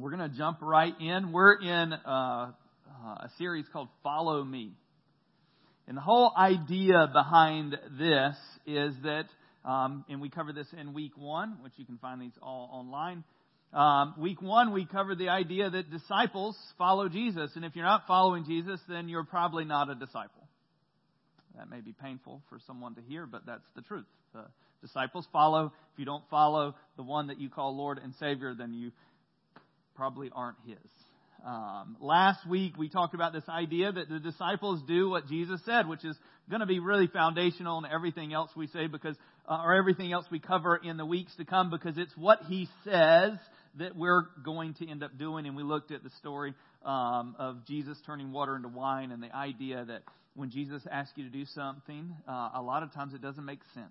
we're going to jump right in. We're in uh, a series called Follow Me. And the whole idea behind this is that, um, and we covered this in week one, which you can find these all online. Um, week one, we covered the idea that disciples follow Jesus. And if you're not following Jesus, then you're probably not a disciple. That may be painful for someone to hear, but that's the truth. The disciples follow. If you don't follow the one that you call Lord and Savior, then you probably aren't His. Um, last week we talked about this idea that the disciples do what Jesus said, which is going to be really foundational in everything else we say because, uh, or everything else we cover in the weeks to come because it's what He says that we're going to end up doing. And we looked at the story um, of Jesus turning water into wine and the idea that when Jesus asks you to do something, uh, a lot of times it doesn't make sense.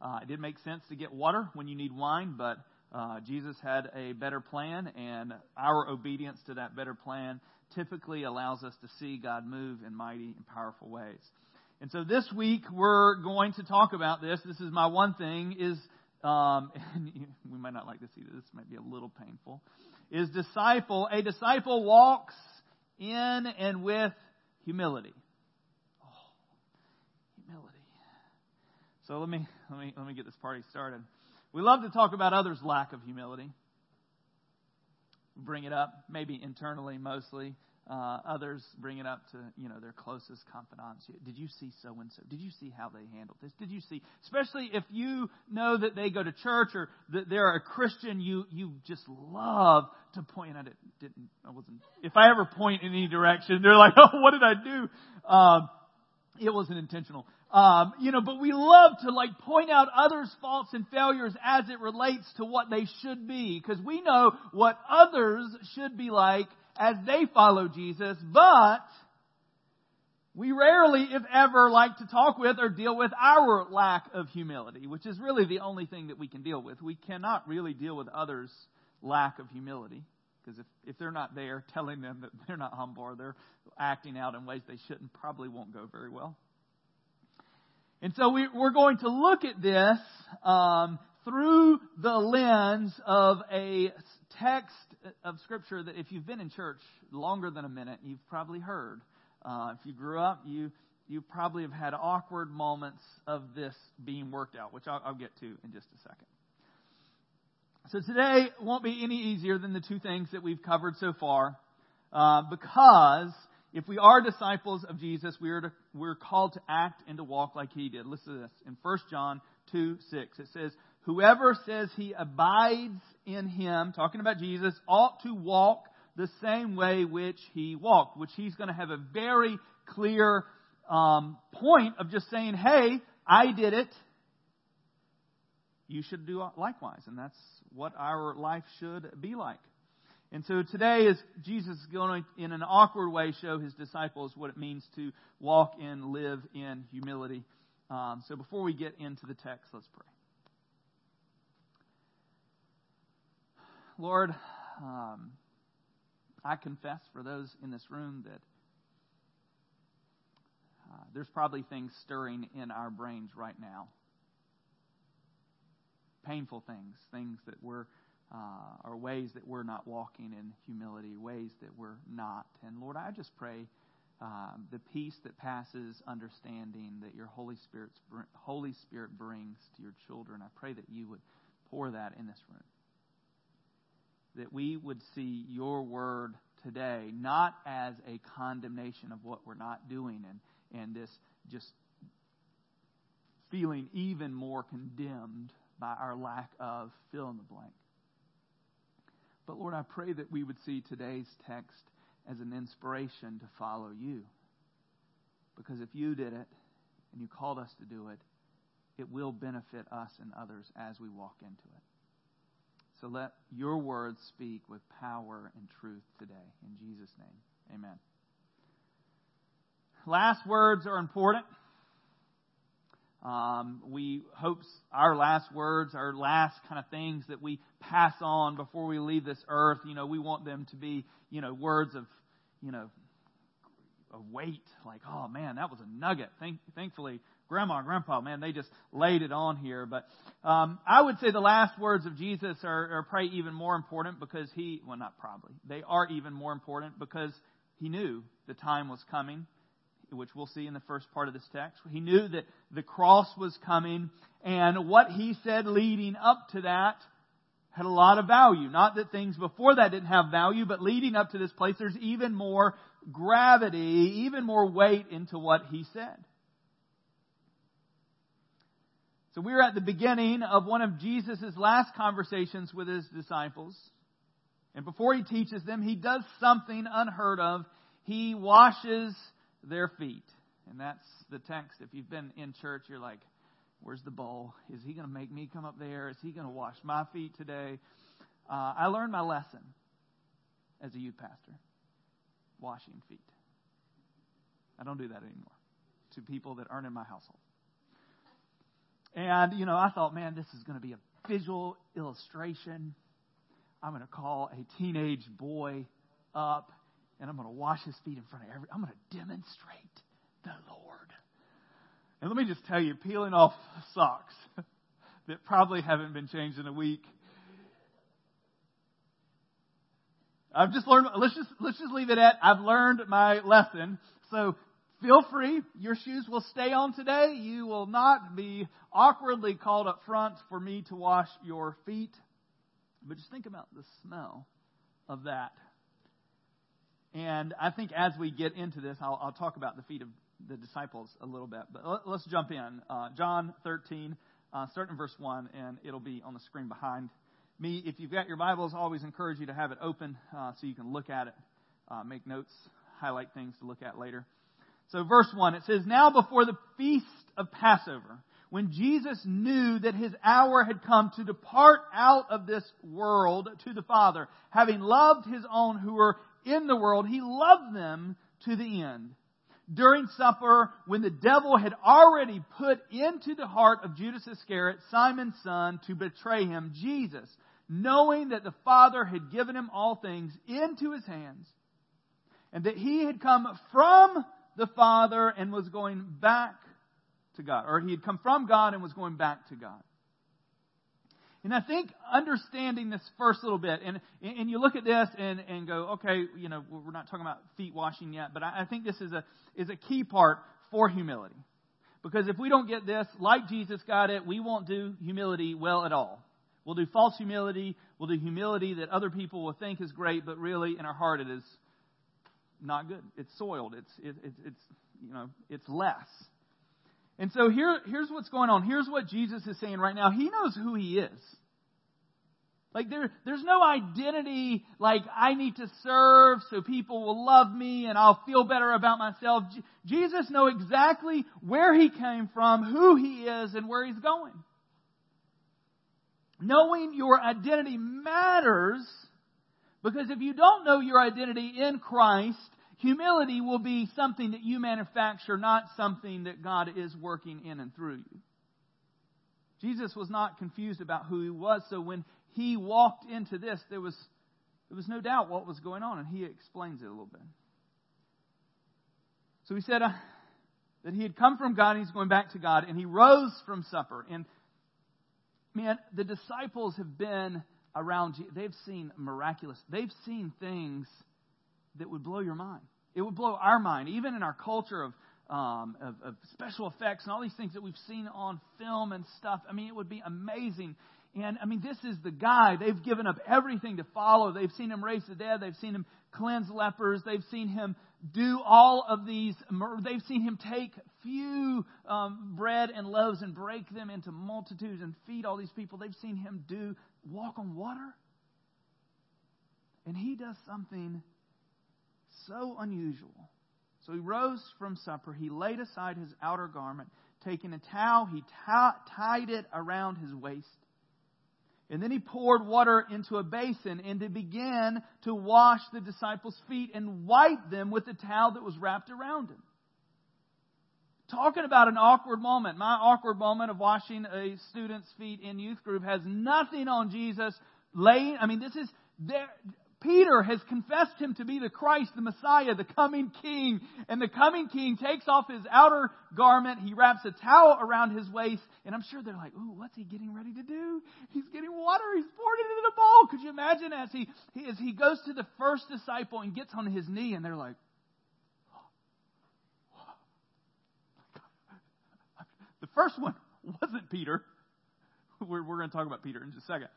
Uh, it did make sense to get water when you need wine, but uh, Jesus had a better plan, and our obedience to that better plan typically allows us to see God move in mighty and powerful ways. And so this week we're going to talk about this. This is my one thing is, um, we might not like this either. This might be a little painful. Is disciple a disciple walks in and with humility. Oh, humility. So let me let me let me get this party started. We love to talk about others' lack of humility. Bring it up, maybe internally mostly. Uh, others bring it up to you know their closest confidants. Did you see so and so? Did you see how they handled this? Did you see? Especially if you know that they go to church or that they're a Christian, you you just love to point at it. Didn't I wasn't. If I ever point in any direction, they're like, oh, what did I do? Um, it wasn't intentional. Um, you know, but we love to like point out others' faults and failures as it relates to what they should be, because we know what others should be like as they follow Jesus, but we rarely, if ever, like to talk with or deal with our lack of humility, which is really the only thing that we can deal with. We cannot really deal with others' lack of humility. Because if, if they're not there telling them that they're not humble or they're acting out in ways they shouldn't, probably won't go very well. And so we, are going to look at this um, through the lens of a text of Scripture that if you've been in church longer than a minute, you've probably heard. Uh, if you grew up, you you probably have had awkward moments of this being worked out, which I'll, I'll get to in just a second. So today won't be any easier than the two things that we've covered so far, uh, because if we are disciples of Jesus, we are to, we're called to act and to walk like He did. Listen to this in 1 John 2 6. It says, "Whoever says he abides in Him, talking about Jesus, ought to walk the same way which He walked." Which He's going to have a very clear um, point of just saying, "Hey, I did it." You should do likewise, and that's what our life should be like. And so today, as Jesus is going to, in an awkward way, show his disciples what it means to walk and live in humility. Um, so before we get into the text, let's pray. Lord, um, I confess for those in this room that uh, there's probably things stirring in our brains right now. Painful things, things that we're uh, or ways that we're not walking in humility, ways that we're not. And Lord, I just pray um, the peace that passes understanding that your Holy Spirit's Holy Spirit brings to your children. I pray that you would pour that in this room. That we would see your word today not as a condemnation of what we're not doing and, and this just feeling even more condemned by our lack of fill in the blank. But Lord, I pray that we would see today's text as an inspiration to follow you. Because if you did it and you called us to do it, it will benefit us and others as we walk into it. So let your words speak with power and truth today. In Jesus' name, amen. Last words are important. Um, we hope our last words, our last kind of things that we pass on before we leave this earth, you know, we want them to be, you know, words of, you know, a weight. Like, oh man, that was a nugget. Thank, thankfully, grandma and grandpa, man, they just laid it on here. But um, I would say the last words of Jesus are, are probably even more important because he, well, not probably, they are even more important because he knew the time was coming, which we'll see in the first part of this text. He knew that the cross was coming, and what he said leading up to that had a lot of value. Not that things before that didn't have value, but leading up to this place, there's even more gravity, even more weight into what he said. So we're at the beginning of one of Jesus' last conversations with his disciples. And before he teaches them, he does something unheard of. He washes their feet. And that's the text. If you've been in church, you're like, where's the bowl? Is he going to make me come up there? Is he going to wash my feet today? Uh, I learned my lesson as a youth pastor washing feet. I don't do that anymore to people that aren't in my household. And, you know, I thought, man, this is going to be a visual illustration. I'm going to call a teenage boy up and I'm going to wash his feet in front of every. I'm going to demonstrate the Lord. And let me just tell you, peeling off socks that probably haven't been changed in a week. I've just learned. Let's just let's just leave it at I've learned my lesson. So feel free. Your shoes will stay on today. You will not be awkwardly called up front for me to wash your feet. But just think about the smell of that. And I think as we get into this, I'll, I'll talk about the feet of the disciples a little bit. But let, us jump in. Uh, John 13, uh, starting in verse 1, and it'll be on the screen behind me. If you've got your Bibles, I always encourage you to have it open uh, so you can look at it, uh, make notes, highlight things to look at later. So, verse 1, it says, Now before the feast of Passover, when Jesus knew that his hour had come to depart out of this world to the Father, having loved his own who were in the world, he loved them to the end. During supper, when the devil had already put into the heart of Judas Iscariot, Simon's son, to betray him, Jesus, knowing that the Father had given him all things into his hands, and that he had come from the Father and was going back to God, or he had come from God and was going back to God. And I think understanding this first little bit, and, and you look at this and, and go, okay, you know, we're not talking about feet washing yet, but I, I think this is a, is a key part for humility. Because if we don't get this, like Jesus got it, we won't do humility well at all. We'll do false humility. We'll do humility that other people will think is great, but really in our heart it is not good. It's soiled. It's, it, it, it's, you know, it's less. And so here, here's what's going on. Here's what Jesus is saying right now. He knows who he is. Like there, there's no identity like I need to serve so people will love me and I'll feel better about myself. J- Jesus knows exactly where he came from, who he is, and where he's going. Knowing your identity matters because if you don't know your identity in Christ, Humility will be something that you manufacture, not something that God is working in and through you. Jesus was not confused about who he was, so when he walked into this, there was, there was no doubt what was going on, and he explains it a little bit. So he said uh, that he had come from God he's going back to God, and he rose from supper. And man, the disciples have been around you. They've seen miraculous, they've seen things that would blow your mind. It would blow our mind, even in our culture of, um, of, of special effects and all these things that we've seen on film and stuff. I mean, it would be amazing. And I mean, this is the guy. They've given up everything to follow. They've seen him raise the dead. They've seen him cleanse lepers. They've seen him do all of these. They've seen him take few um, bread and loaves and break them into multitudes and feed all these people. They've seen him do walk on water. And he does something so unusual. So he rose from supper. He laid aside his outer garment. Taking a towel, he t- tied it around his waist. And then he poured water into a basin and he began to wash the disciples' feet and wipe them with the towel that was wrapped around him. Talking about an awkward moment. My awkward moment of washing a student's feet in youth group has nothing on Jesus laying. I mean, this is there Peter has confessed him to be the Christ, the Messiah, the coming King. And the coming King takes off his outer garment. He wraps a towel around his waist. And I'm sure they're like, ooh, what's he getting ready to do? He's getting water. He's pouring it into the bowl. Could you imagine as he, as he goes to the first disciple and gets on his knee and they're like, the first one wasn't Peter. We're, we're going to talk about Peter in just a second.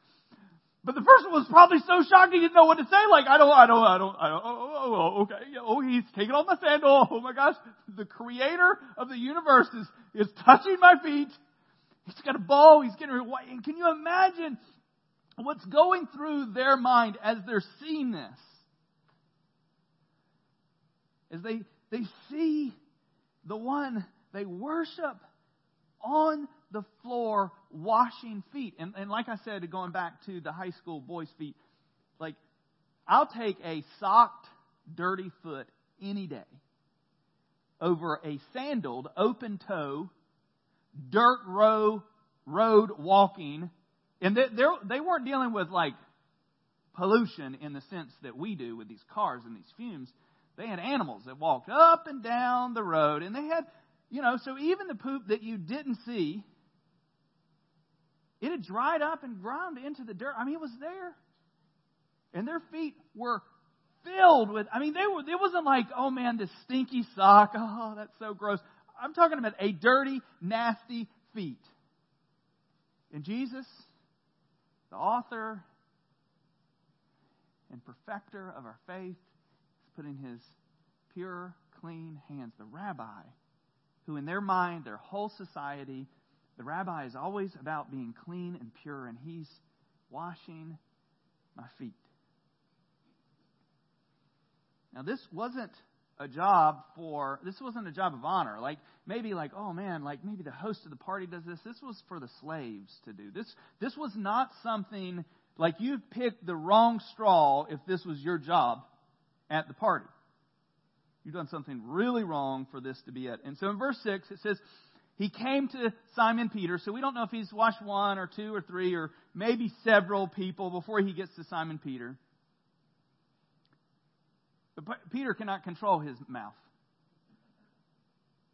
But the first one was probably so shocked he didn't know what to say. Like, I don't, I don't, I don't, I don't, oh, oh, oh, oh okay. Oh, he's taking off my sandal. Oh my gosh. The creator of the universe is, is touching my feet. He's got a bow. He's getting. And can you imagine what's going through their mind as they're seeing this? As they, they see the one they worship on the floor washing feet. And, and like I said, going back to the high school boys' feet, like, I'll take a socked, dirty foot any day over a sandaled, open toe, dirt row, road walking. And they, they weren't dealing with like pollution in the sense that we do with these cars and these fumes. They had animals that walked up and down the road, and they had, you know, so even the poop that you didn't see it had dried up and ground into the dirt. I mean, it was there. And their feet were filled with, I mean, they were, it wasn't like, oh man, this stinky sock. Oh, that's so gross. I'm talking about a dirty, nasty feet. And Jesus, the author and perfecter of our faith, is putting his pure, clean hands, the rabbi, who in their mind, their whole society, the rabbi is always about being clean and pure, and he's washing my feet. Now, this wasn't a job for, this wasn't a job of honor. Like, maybe like, oh man, like maybe the host of the party does this. This was for the slaves to do. This, this was not something like you picked the wrong straw if this was your job at the party. You've done something really wrong for this to be it. And so in verse 6, it says, he came to Simon Peter, so we don't know if he's washed one or two or three or maybe several people before he gets to Simon Peter. But Peter cannot control his mouth.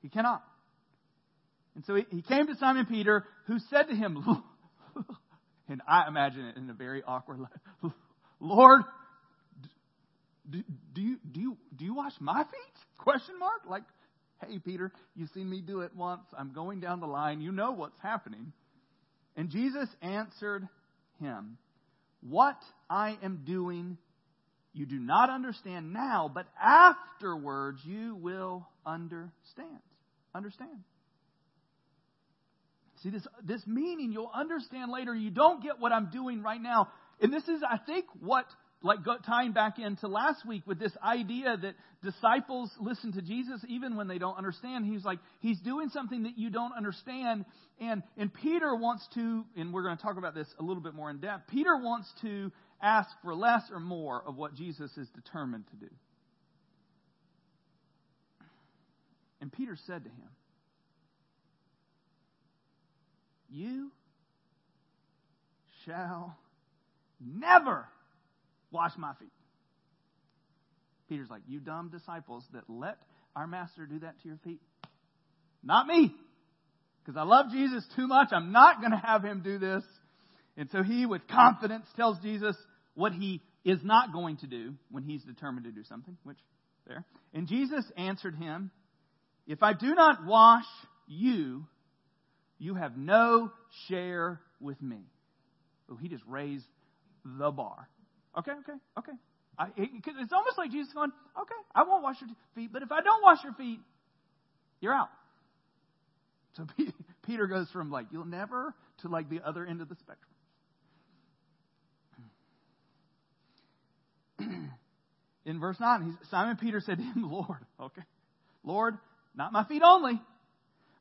He cannot. And so he, he came to Simon Peter, who said to him, and I imagine it in a very awkward Lord, do, do, you, do, you, do you wash my feet? Question mark. Like, Hey, Peter, you've seen me do it once. I'm going down the line. You know what's happening. And Jesus answered him, What I am doing, you do not understand now, but afterwards you will understand. Understand. See, this, this meaning you'll understand later. You don't get what I'm doing right now. And this is, I think, what like tying back into last week with this idea that disciples listen to Jesus even when they don't understand. He's like, he's doing something that you don't understand. And, and Peter wants to, and we're going to talk about this a little bit more in depth, Peter wants to ask for less or more of what Jesus is determined to do. And Peter said to him, You shall never Wash my feet. Peter's like, You dumb disciples that let our master do that to your feet? Not me. Because I love Jesus too much. I'm not going to have him do this. And so he, with confidence, tells Jesus what he is not going to do when he's determined to do something, which, there. And Jesus answered him, If I do not wash you, you have no share with me. Oh, he just raised the bar. Okay, okay, okay. I, it, it's almost like Jesus going, okay, I won't wash your feet, but if I don't wash your feet, you're out. So Peter goes from like, you'll never to like the other end of the spectrum. In verse 9, Simon Peter said to him, Lord, okay, Lord, not my feet only,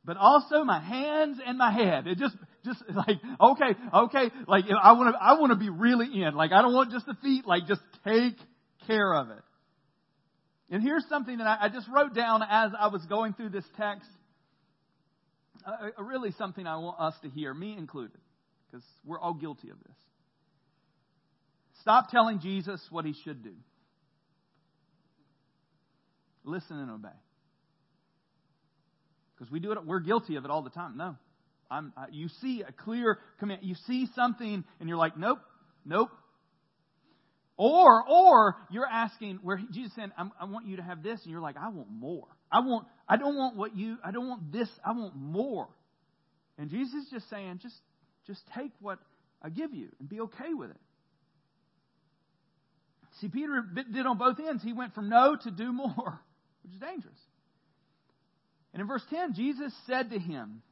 but also my hands and my head. It just, just like, okay, okay, like I want to, I want to be really in. Like I don't want just the feet, like just take care of it. And here's something that I, I just wrote down as I was going through this text. Uh, uh really something I want us to hear, me included, because we're all guilty of this. Stop telling Jesus what he should do. Listen and obey. Because we do it, we're guilty of it all the time. No. I'm, uh, you see a clear command. You see something and you're like, nope, nope. Or, or you're asking where Jesus said, I want you to have this, and you're like, I want more. I want, I don't want what you, I don't want this, I want more. And Jesus is just saying, just, just take what I give you and be okay with it. See, Peter did on both ends. He went from no to do more, which is dangerous. And in verse 10, Jesus said to him,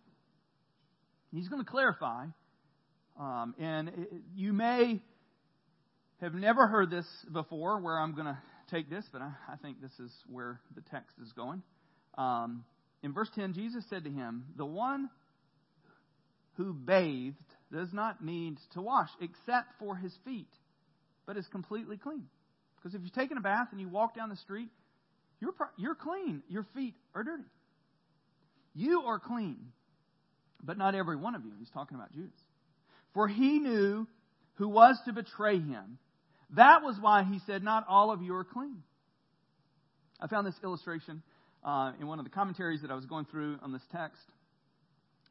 He's going to clarify, um, and it, you may have never heard this before, where I'm going to take this, but I, I, think this is where the text is going. Um, in verse 10, Jesus said to him, The one who bathed does not need to wash except for his feet, but is completely clean. Because if you've taken a bath and you walk down the street, you're, you're clean. Your feet are dirty. You are clean, but not every one of you. He's talking about Judas. For he knew who was to betray him. That was why he said, Not all of you are clean. I found this illustration uh, in one of the commentaries that I was going through on this text.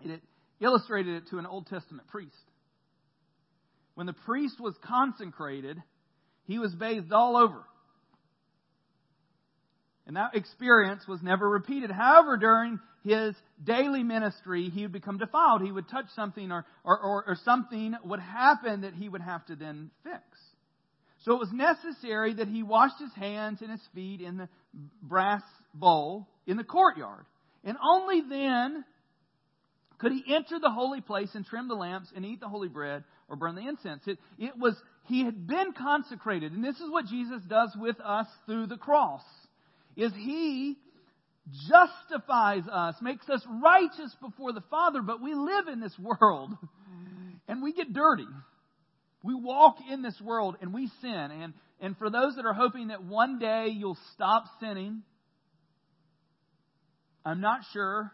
It illustrated it to an Old Testament priest. When the priest was consecrated, he was bathed all over. And that experience was never repeated. However, during his daily ministry, he would become defiled. He would touch something or, or, or, or, something would happen that he would have to then fix. So it was necessary that he washed his hands and his feet in the brass bowl in the courtyard. And only then could he enter the holy place and trim the lamps and eat the holy bread or burn the incense. It, it was, he had been consecrated. And this is what Jesus does with us through the cross. Is he justifies us, makes us righteous before the Father, but we live in this world mm-hmm. and we get dirty. We walk in this world and we sin. And, and for those that are hoping that one day you'll stop sinning, I'm not sure.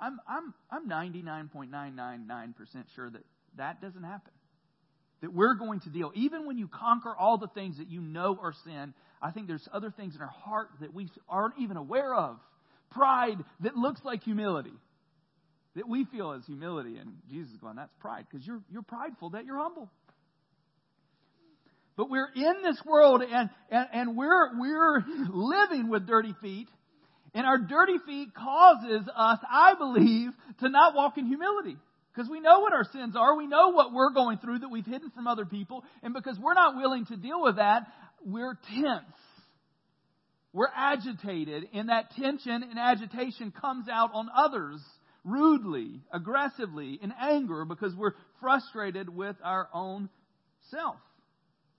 I'm, I'm, I'm 99.999% sure that that doesn't happen. That we're going to deal. Even when you conquer all the things that you know are sin, I think there's other things in our heart that we aren't even aware of. Pride that looks like humility. That we feel as humility. And Jesus is going, that's pride. Because you're, you're prideful that you're humble. But we're in this world and, and, and we're, we're living with dirty feet. And our dirty feet causes us, I believe, to not walk in humility. Because we know what our sins are. We know what we're going through that we've hidden from other people. And because we're not willing to deal with that, we're tense. We're agitated. And that tension and agitation comes out on others rudely, aggressively, in anger because we're frustrated with our own self.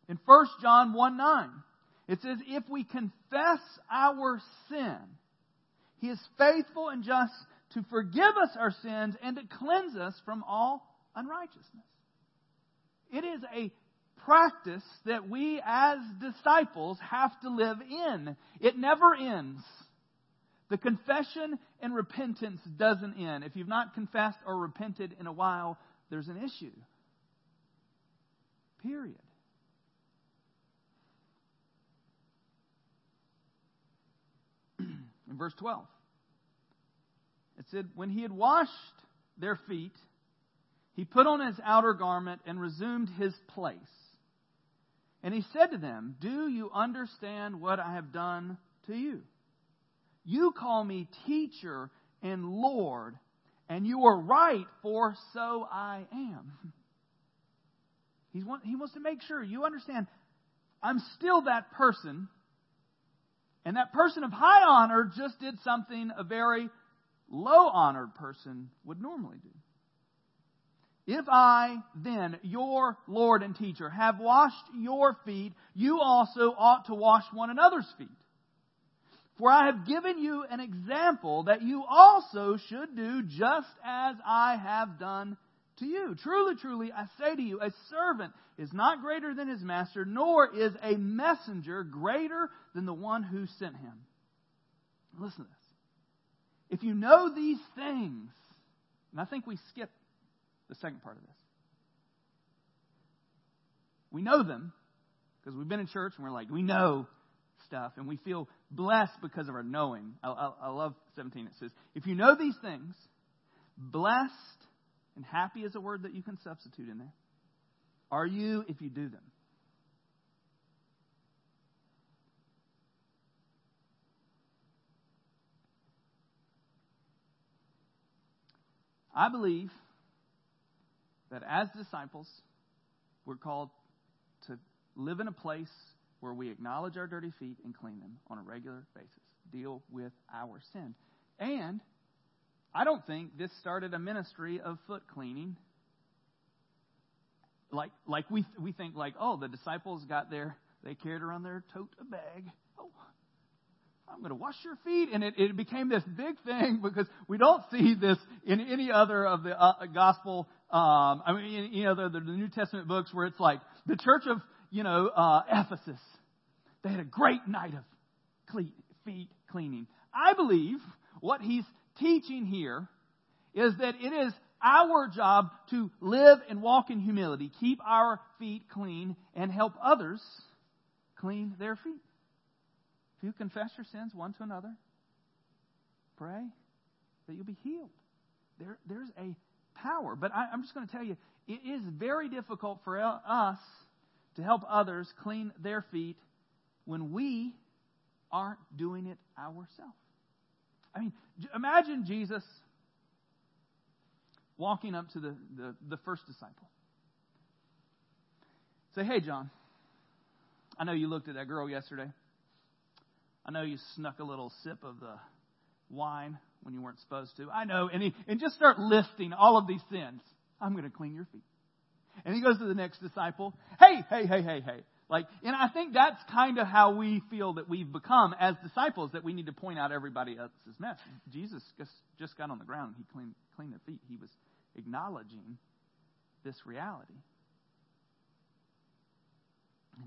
In 1 John 1 9, it says, If we confess our sin, He is faithful and just to forgive us our sins and to cleanse us from all unrighteousness. It is a practice that we as disciples have to live in. It never ends. The confession and repentance doesn't end. If you've not confessed or repented in a while, there's an issue. Period. in verse 12. It said, When he had washed their feet, he put on his outer garment and resumed his place. And he said to them, Do you understand what I have done to you? You call me teacher and Lord, and you are right, for so I am. He wants to make sure you understand I'm still that person and that person of high honor just did something a very low honored person would normally do. If I, then, your Lord and teacher, have washed your feet, you also ought to wash one another's feet. For I have given you an example that you also should do just as I have done to you. Truly, truly, I say to you, a servant is not greater than his master, nor is a messenger greater than the one who sent him. Listen to this. If you know these things, and I think we skip the second part of this. We know them, Because we've been in church and we're like, we know stuff and we feel blessed because of our knowing. I, I, I love 17. It says, if you know these things, blessed and happy is a word that you can substitute in there. Are you if you do them? I believe that as disciples, we're called to live in a place where we acknowledge our dirty feet and clean them on a regular basis, deal with our sin. And I don't think this started a ministry of foot cleaning. Like, like we, we think like, oh, the disciples got there, they carried around their tote a bag. Oh, I'm going to wash your feet. And it, it became this big thing because we don't see this in any other of the uh, gospel, um, I mean, you know, the, the New Testament books where it's like the church of, you know, uh, Ephesus they had a great night of clean, feet cleaning. I believe what he's teaching here is that it is our job to live and walk in humility, keep our feet clean, and help others clean their feet. If you confess your sins one to another, pray that you'll be healed. There, there's a power. But I, I'm just going to tell you, it is very difficult for us to help others clean their feet when we aren't doing it ourselves. I mean, imagine Jesus walking up to the, the, the, first disciple. Say, hey, John, I know you looked at that girl yesterday. I know you snuck a little sip of the wine when you weren't supposed to. I know. And, he, and just start listing all of these sins. I'm going to clean your feet. And he goes to the next disciple. Hey, hey, hey, hey, hey. Like, and I think that's kind of how we feel that we've become as disciples, that we need to point out everybody else's mess. Jesus just, just got on the ground and he cleaned, cleaned their feet. He was acknowledging this reality.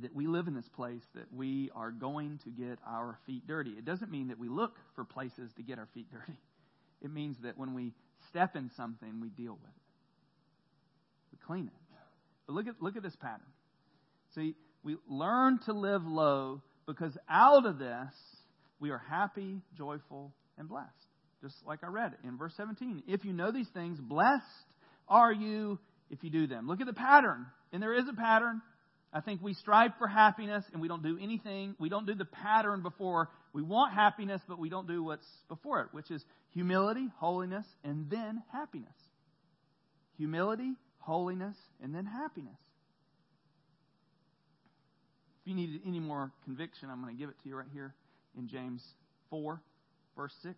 That we live in this place that we are going to get our feet dirty. It doesn't mean that we look for places to get our feet dirty. It means that when we step in something, we deal with it. We clean it. But look at, look at this pattern. See, we learn to live low because out of this, we are happy, joyful, and blessed. Just like I read in verse 17. If you know these things, blessed are you if you do them. Look at the pattern. And there is a pattern. I think we strive for happiness and we don't do anything. We don't do the pattern before. We want happiness, but we don't do what's before it, which is humility, holiness, and then happiness. Humility, holiness, and then happiness If you need any more conviction, I'm going to give it to you right here in James 4, verse 6.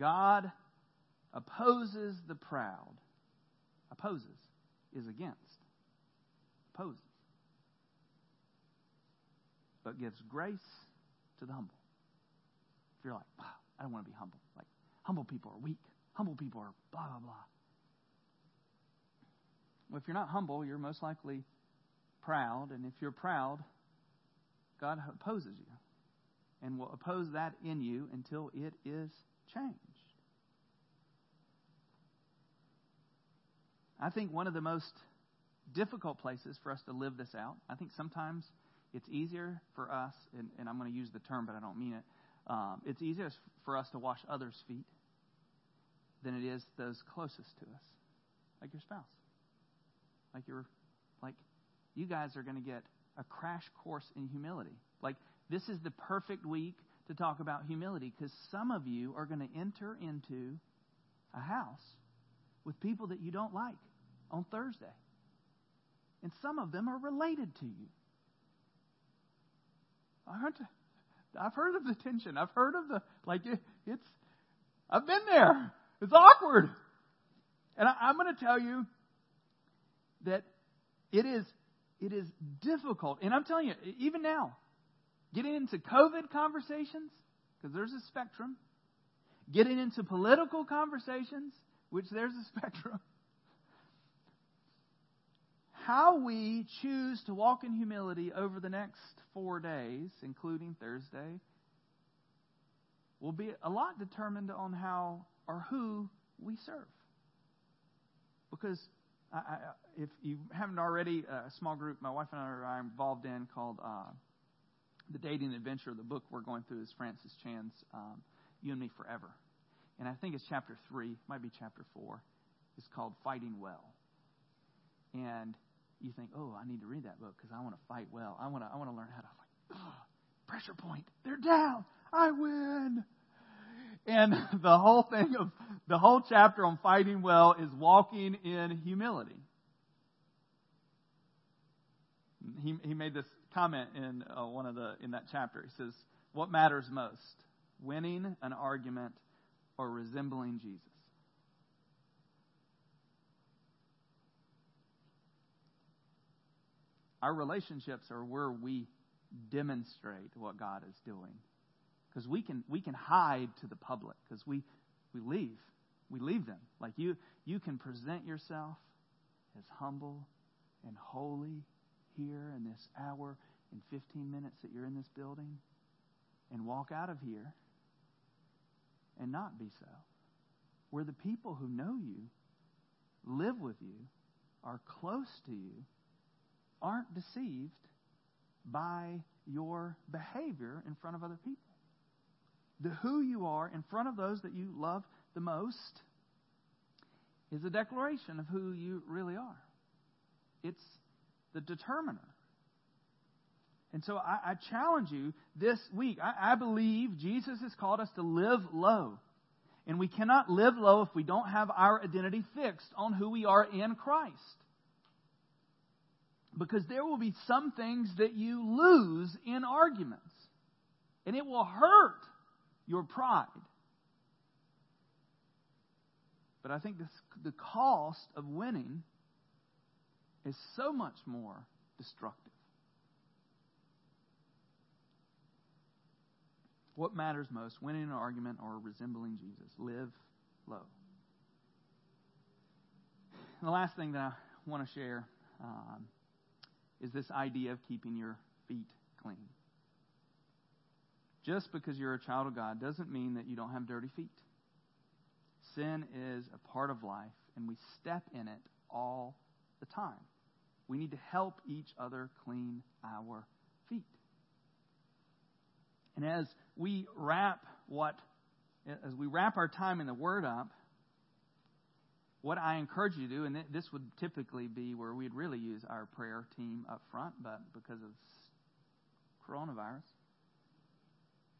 God opposes the proud. Opposes is against. Opposes. But gives grace to the humble. If you're like, I don't want to be humble. Like, humble people are weak. Humble people are blah, blah, blah. Well, if you're not humble, you're most likely proud. And if you're proud, God opposes you and will oppose that in you until it is changed. I think one of the most difficult places for us to live this out, I think sometimes it's easier for us, and, and I'm going to use the term, but I don't mean it. Um, it's easier for us to wash others' feet than it is those closest to us, like your spouse. Like you're like you guys are going to get a crash course in humility. Like this is the perfect week to talk about humility because some of you are going to enter into a house with people that you don't like on Thursday. And some of them are related to you. I've heard of the tension. I've heard of the, like, it, it's, I've been there. It's awkward. And I, I'm going to tell you, that it is it is difficult. And I'm telling you, even now, getting into COVID conversations, because there's a spectrum, getting into political conversations, which there's a spectrum. How we choose to walk in humility over the next four days, including Thursday, will be a lot determined on how or who we serve. Because I, I, if you haven't already, a small group my wife and I are involved in called uh, The Dating Adventure. The book we're going through is Francis Chan's um, You and Me Forever. And I think it's chapter 3, might be chapter 4. It's called Fighting Well. And you think, oh, I need to read that book because I want to fight well. I want to, I want to learn how to like, oh, pressure point. They're down. I win. And the whole thing of the whole chapter on fighting well is walking in humility. He, he made this comment in uh, one of the in that chapter. He says, "What matters most, winning an argument or resembling Jesus?" Our relationships are where we demonstrate what God is doing. Because we can we can hide to the public because we we leave we leave them like you you can present yourself as humble and holy here in this hour and 15 minutes that you're in this building and walk out of here and not be so. Where the people who know you, live with you, are close to you, aren't deceived by your behavior in front of other people. The who you are in front of those that you love the most is a declaration of who you really are. It's the determiner. And so I, I challenge you this week. I, I believe Jesus has called us to live low. And we cannot live low if we don't have our identity fixed on who we are in Christ. Because there will be some things that you lose in arguments. And it will hurt your pride. But I think this, the cost of winning is so much more destructive. What matters most, winning an argument or resembling Jesus? Live low. And the last thing that I want to share um, is this idea of keeping your feet clean. Just because you're a child of God doesn't mean that you don't have dirty feet. Sin is a part of life, and we step in it all the time. We need to help each other clean our feet. And as we wrap what as we wrap our time in the Word up, what I encourage you to do, and this would typically be where we'd really use our prayer team up front, but because of coronavirus,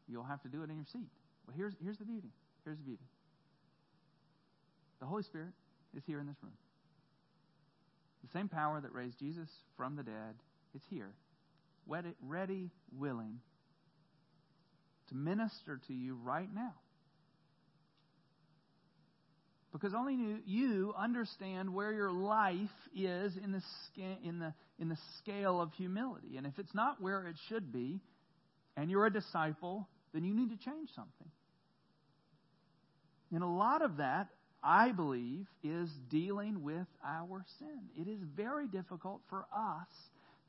you'll have to do it in your seat. But here's, here's the beauty. Here's the beauty. The Holy Spirit is here in this room. The same power that raised Jesus from the dead is here, ready, willing to minister to you right now. Because only you understand where your life is in the, in, the, in the scale of humility. And if it's not where it should be, and you're a disciple, then you need to change something. And a lot of that, I believe, is dealing with our sin. It is very difficult for us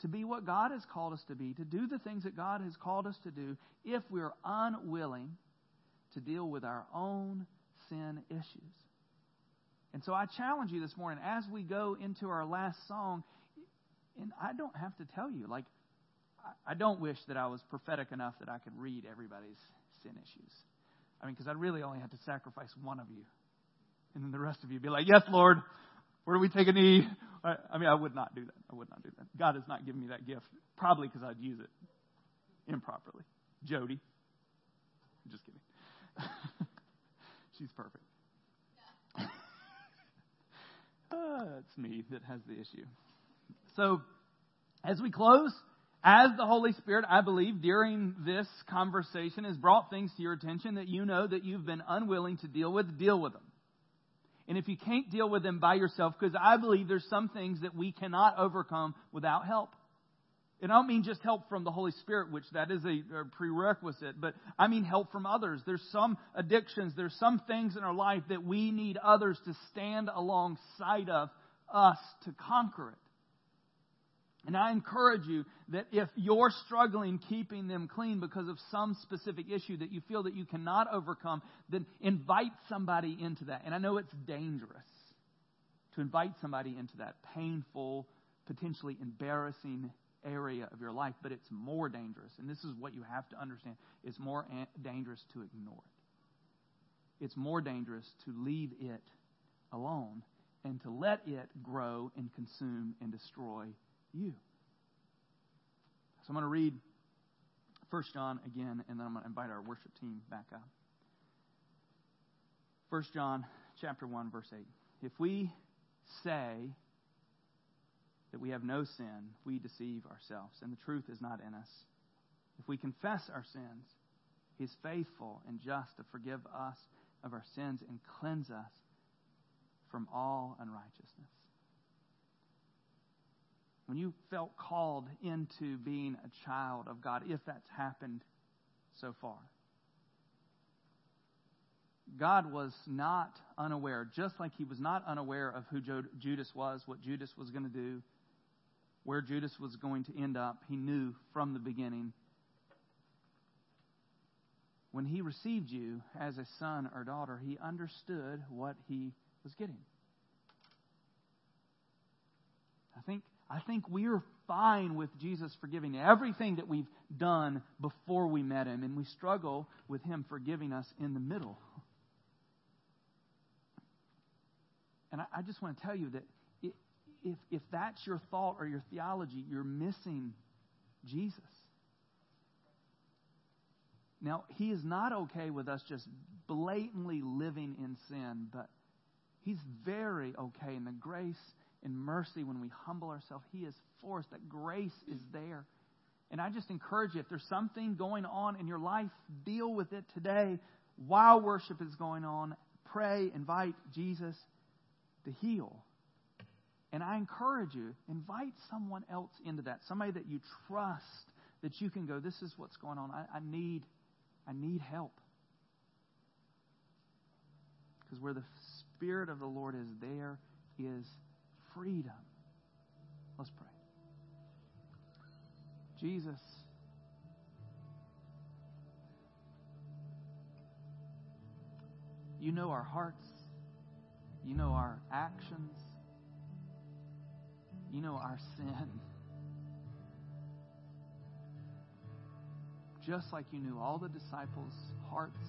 to be what God has called us to be, to do the things that God has called us to do, if we're unwilling to deal with our own sin issues. And so I challenge you this morning as we go into our last song, and I don't have to tell you, like, I don't wish that I was prophetic enough that I could read everybody's sin issues. I mean, because I'd really only have to sacrifice one of you. And then the rest of you be like, yes, Lord, where do we take a knee? I mean, I would not do that. I would not do that. God has not given me that gift, probably because I'd use it improperly. Jody. Just kidding. She's perfect. uh, Uh, it's me that has the issue. So, as we close, as the Holy Spirit, I believe, during this conversation has brought things to your attention that you know that you've been unwilling to deal with, deal with them. And if you can't deal with them by yourself, because I believe there's some things that we cannot overcome without help. And I don't mean just help from the Holy Spirit, which that is a, a prerequisite, but I mean help from others. There's some addictions, there's some things in our life that we need others to stand alongside of us to conquer it. And I encourage you that if you're struggling keeping them clean because of some specific issue that you feel that you cannot overcome, then invite somebody into that. And I know it's dangerous to invite somebody into that painful, potentially embarrassing area of your life, but it's more dangerous. And this is what you have to understand it's more dangerous to ignore it. It's more dangerous to leave it alone and to let it grow and consume and destroy you. So I'm going to read 1 John again, and then I'm going to invite our worship team back up. 1 John chapter 1, verse 8. If we say that we have no sin, we deceive ourselves, and the truth is not in us. If we confess our sins, He is faithful and just to forgive us of our sins and cleanse us from all unrighteousness. When you felt called into being a child of God, if that's happened so far, God was not unaware, just like he was not unaware of who Judas was, what Judas was going to do, where Judas was going to end up. He knew from the beginning. When he received you as a son or daughter, he understood what he was getting. I think, I think we're fine with Jesus forgiving everything that we've done before we met him, and we struggle with him forgiving us in the middle. And I, I just want to tell you that if, if that's your thought or your theology, you're missing Jesus. Now, He is not okay with us just blatantly living in sin, but He's very okay in the grace and mercy when we humble ourselves. He is for us. That grace is there. And I just encourage you if there's something going on in your life, deal with it today while worship is going on. Pray, invite Jesus to heal. And I encourage you, invite someone else into that, somebody that you trust, that you can go, this is what's going on. I, I need, I need help. Because where the Spirit of the Lord is, there is freedom. Let's pray. Jesus, you know our hearts. You know our actions. You know our sin. Just like you knew all the disciples' hearts,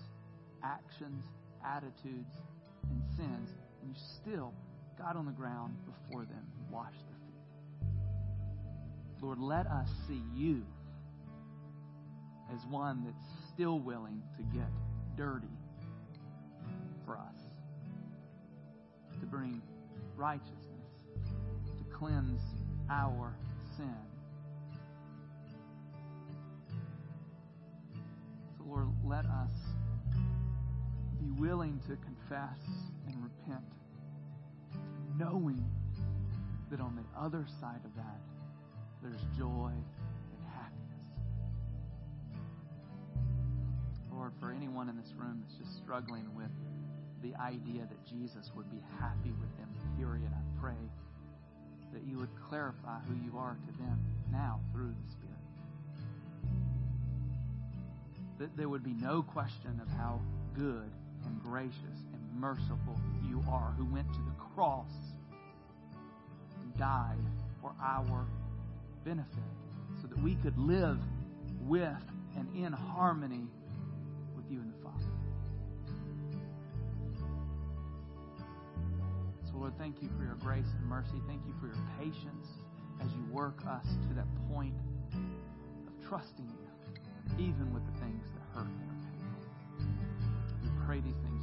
actions, attitudes, and sins, and you still got on the ground before them and washed their feet. Lord, let us see you as one that's still willing to get dirty for us to bring righteousness, to cleanse our sin. So, Lord, let us be willing to confess and repent, knowing that on the other side of that, there's joy and happiness. Lord, for anyone in this room that's just struggling with the idea that Jesus would be happy with them, period. I pray that you would clarify who you are to them now through the Spirit. That there would be no question of how good and gracious and merciful you are, who went to the cross and died for our benefit, so that we could live with and in harmony with you in the Lord, thank you for your grace and mercy. Thank you for your patience as you work us to that point of trusting you, even with the things that hurt and painful. We pray these things.